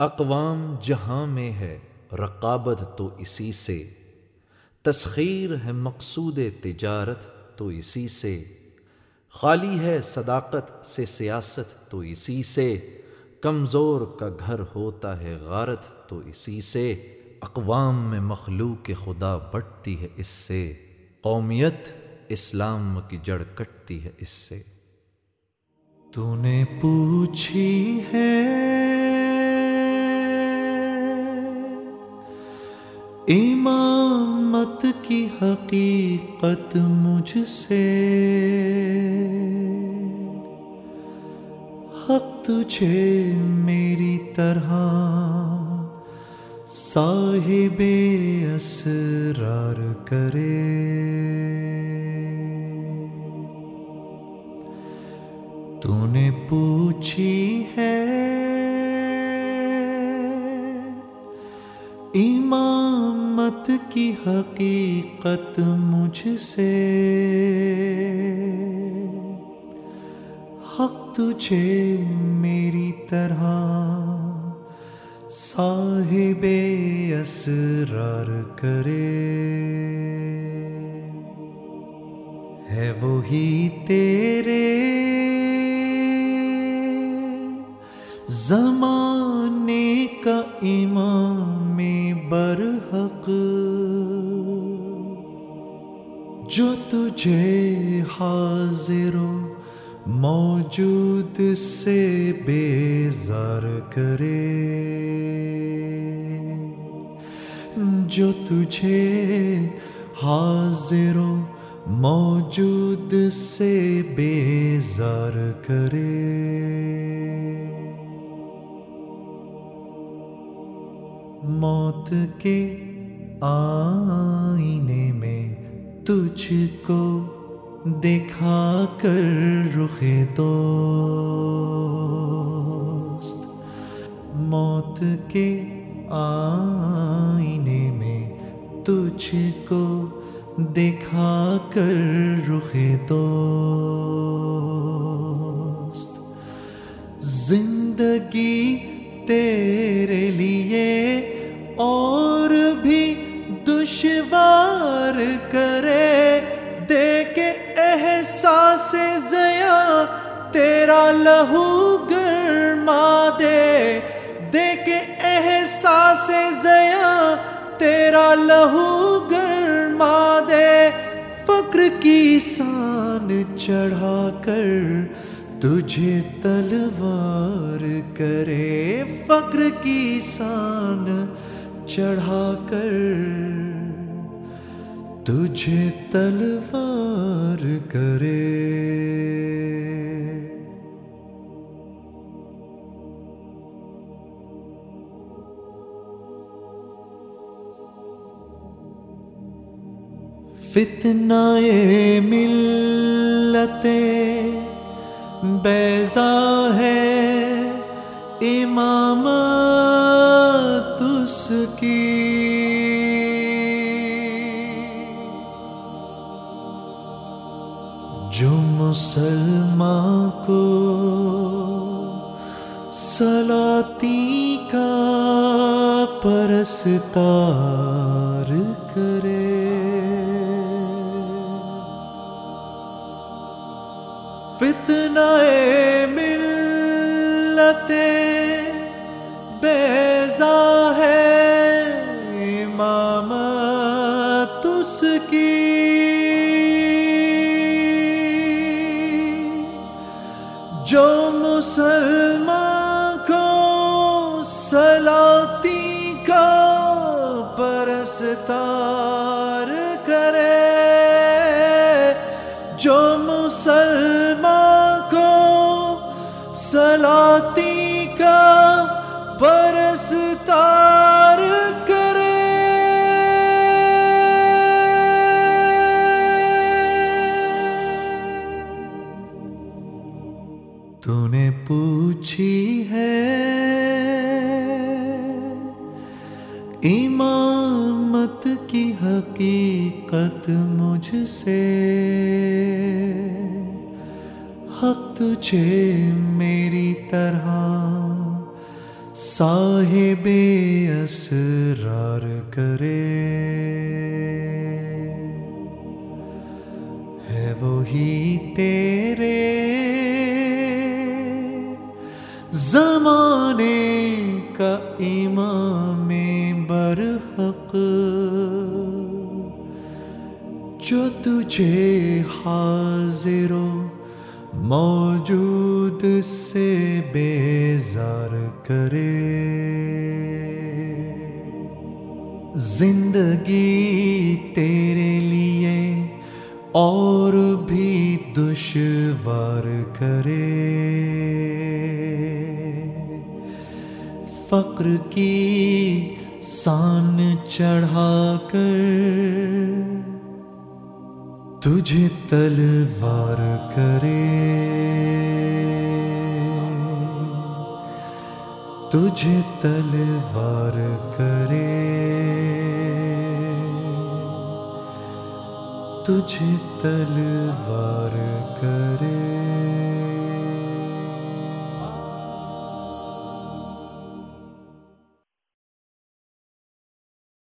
اقوام جہاں میں ہے رقابت تو اسی سے، تسخیر ہے مقصود تجارت تو اسی سے، خالی ہے صداقت سے سیاست تو اسی سے، کمزور کا گھر ہوتا ہے غارت تو اسی سے، اقوام میں مخلوق خدا بٹتی ہے اس سے، قومیت اسلام کی جڑ کٹتی ہے اس سے۔ تو نے پوچھی ہے امامت کی حقیقت مجھ سے۔ حق تجھے میری طرح، صاحب اسرار کرے۔ تو نے پوچھی ہے امامت کی حقیقت مجھ سے۔ حق تجھے میری طرح، صاحب اسرار کرے۔ ہے وہی تیرے۔ زمانے جو تجھے حاضر و موجود سے بیزار کرے۔ جو تجھے حاضر و موجود سے بیزار کرے۔ موت کے آئینے میں تجھ کو دیکھا کر رخ دوست۔ موت کے آئینے میں تجھ کو دیکھا کر رخ دوست۔ زندگی تیرے دشوار کرے دے کے احساس زیا تیرا لہو گرما دے۔ دے کے احساس زیا تیرا لہو گرما دے۔ فقر کی سان چڑھا کر تجھے تلوار کرے۔ فقر کی سان چڑھا کر تجھے تلوار کرے۔ فتنہ ملتے بیزا ہے امام تس کی۔ جو مسلمان کو سلاتی کا پرستار کرے۔ فتنہ ملت بیزا ہے امام تس کی جو مسلمان کو سلاتی کا پرستار کرے جو مسلمان امامت کی حقیقت مجھ سے۔ حق تجھے میری طرح۔ صاحب اسرار کرے۔ ہے وہی تیرے۔ زمانے کا امام جو تجھے حاضر و موجود سے بیزار کرے۔ زندگی تیرے لیے اور بھی دشوار کرے۔ فقر کی سان چڑھا کر تجھے تلوار کرے۔ تجھے تلوار کرے۔ تجھے تلوار کرے۔